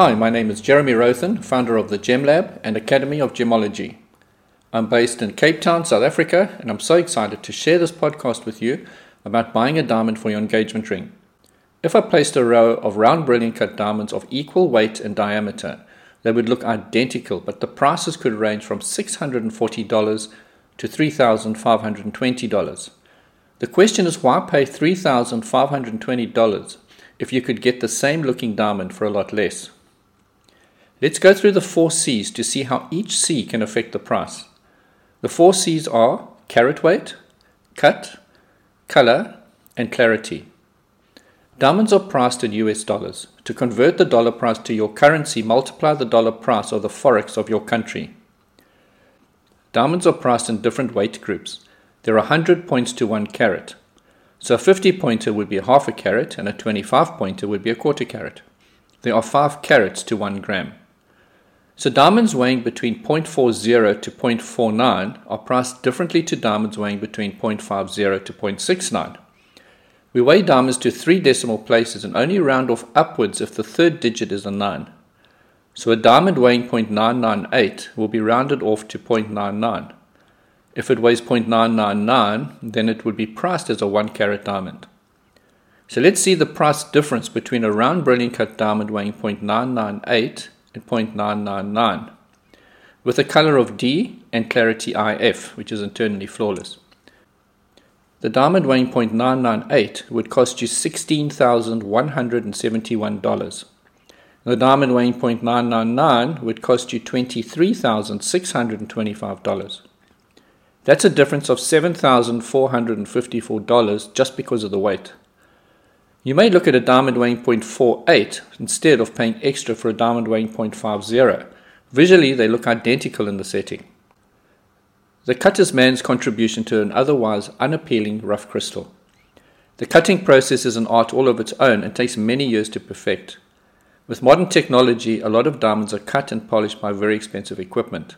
Hi, my name is Jeremy Rothen, founder of the Gem Lab and Academy of Gemology. I'm based in Cape Town, South Africa, and I'm so excited to share this podcast with you about buying a diamond for your engagement ring. If I placed a row of round brilliant cut diamonds of equal weight and diameter, they would look identical, but the prices could range from $640 to $3,520. The question is why pay $3,520 if you could get the same looking diamond for a lot less? Let's go through the four C's to see how each C can affect the price. The four C's are carat weight, cut, color, and clarity. Diamonds are priced in US dollars. To convert the dollar price to your currency, multiply the dollar price of the forex of your country. Diamonds are priced in different weight groups. There are 100 points to 1 carat. So a 50 pointer would be half a carat and a 25 pointer would be a quarter carat. There are 5 carats to 1 gram. So diamonds weighing between 0.40 to 0.49 are priced differently to diamonds weighing between 0.50 to 0.69. We weigh diamonds to three decimal places and only round off upwards if the third digit is a 9. So a diamond weighing 0.998 will be rounded off to 0.99. If it weighs 0.999, then it would be priced as a 1 carat diamond. So let's see the price difference between a round brilliant cut diamond weighing 0.998 at 0.999 with a color of D and clarity IF, which is internally flawless. The diamond weighing 0.998 would cost you $16,171. The diamond weighing 0.999 would cost you $23,625. That's a difference of $7,454 just because of the weight. You may look at a diamond weighing 0.48 instead of paying extra for a diamond weighing 0.50. Visually, they look identical in the setting. The cutter's man's contribution to an otherwise unappealing rough crystal. The cutting process is an art all of its own and takes many years to perfect. With modern technology, a lot of diamonds are cut and polished by very expensive equipment.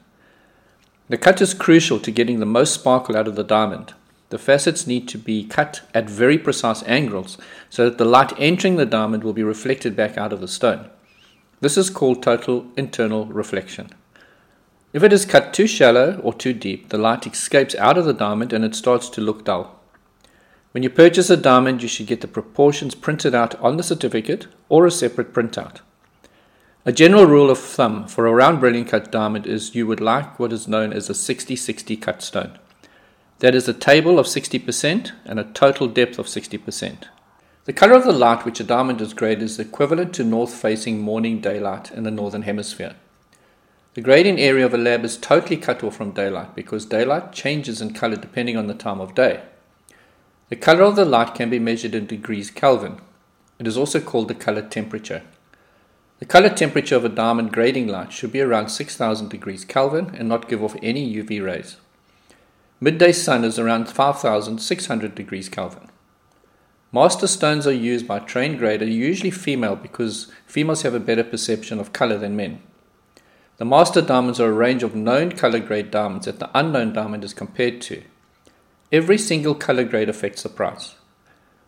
The cut is crucial to getting the most sparkle out of the diamond. The facets need to be cut at very precise angles so that the light entering the diamond will be reflected back out of the stone. This is called total internal reflection. If it is cut too shallow or too deep, the light escapes out of the diamond and it starts to look dull. When you purchase a diamond, you should get the proportions printed out on the certificate or a separate printout. A general rule of thumb for a round brilliant cut diamond is you would like what is known as a 60 60 cut stone. That is a table of 60% and a total depth of 60%. The color of the light which a diamond is graded is equivalent to north facing morning daylight in the northern hemisphere. The grading area of a lab is totally cut off from daylight because daylight changes in color depending on the time of day. The color of the light can be measured in degrees Kelvin. It is also called the color temperature. The color temperature of a diamond grading light should be around 6000 degrees Kelvin and not give off any UV rays. Midday sun is around 5600 degrees Kelvin. Master stones are used by trained grader, usually female, because females have a better perception of color than men. The master diamonds are a range of known color grade diamonds that the unknown diamond is compared to. Every single color grade affects the price.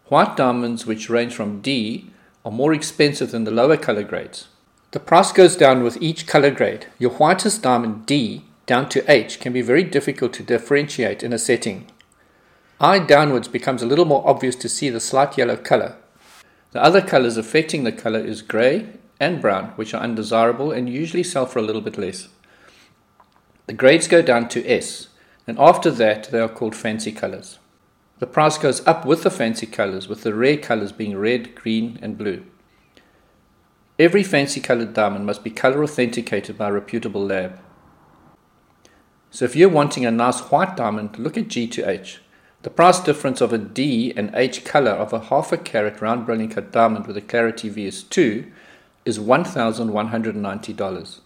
White diamonds, which range from D, are more expensive than the lower color grades. The price goes down with each color grade. Your whitest diamond D down to H can be very difficult to differentiate in a setting. I downwards becomes a little more obvious to see the slight yellow color. The other colors affecting the color is gray and brown, which are undesirable and usually sell for a little bit less. The grades go down to S, and after that they are called fancy colors. The price goes up with the fancy colors, with the rare colors being red, green, and blue. Every fancy colored diamond must be color authenticated by a reputable lab. So if you're wanting a nice white diamond, look at G to H. The price difference of a D and H color of a half a carat round brilliant cut diamond with a clarity VS2 is $1,190.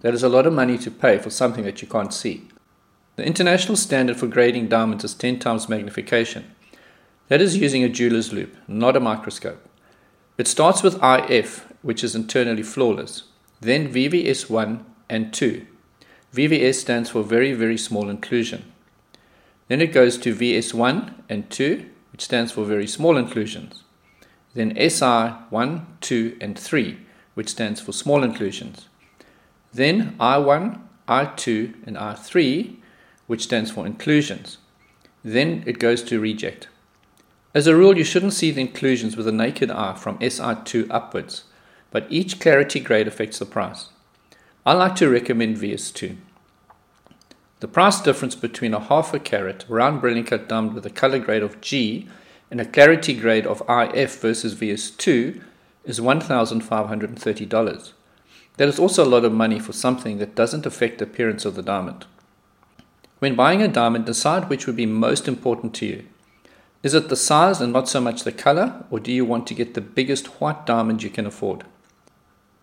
That is a lot of money to pay for something that you can't see. The international standard for grading diamonds is 10 times magnification. That is using a jeweler's loupe, not a microscope. It starts with IF, which is internally flawless, then VVS1 and 2, VVS stands for very, very small inclusion. Then it goes to VS1 and 2, which stands for very small inclusions. Then SI 1, 2, and 3, which stands for small inclusions. Then I1, I2, and I3, which stands for inclusions. Then it goes to reject. As a rule, you shouldn't see the inclusions with a naked eye from SI2 upwards, but each clarity grade affects the price. I like to recommend VS2. The price difference between a half a carat round brilliant cut diamond with a color grade of G and a clarity grade of IF versus VS2 is $1,530. That is also a lot of money for something that doesn't affect the appearance of the diamond. When buying a diamond, decide which would be most important to you. Is it the size and not so much the color, or do you want to get the biggest white diamond you can afford?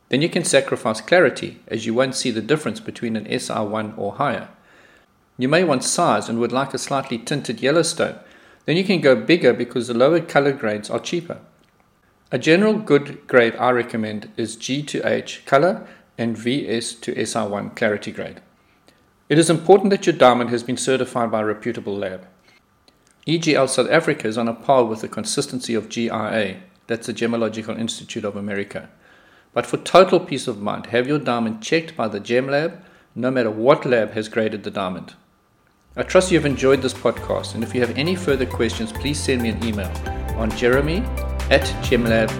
Then you can sacrifice clarity, as you won't see the difference between an SI1 or higher. You may want size and would like a slightly tinted Yellowstone. Then you can go bigger because the lower color grades are cheaper. A general good grade I recommend is G to H color and VS to SI1 clarity grade. It is important that your diamond has been certified by a reputable lab. EGL South Africa is on a par with the consistency of GIA, that's the Gemological Institute of America. But for total peace of mind, have your diamond checked by the Gem Lab, no matter what lab has graded the diamond. I trust you have enjoyed this podcast, and if you have any further questions, please send me an email on jeremy at gemlab.co.za.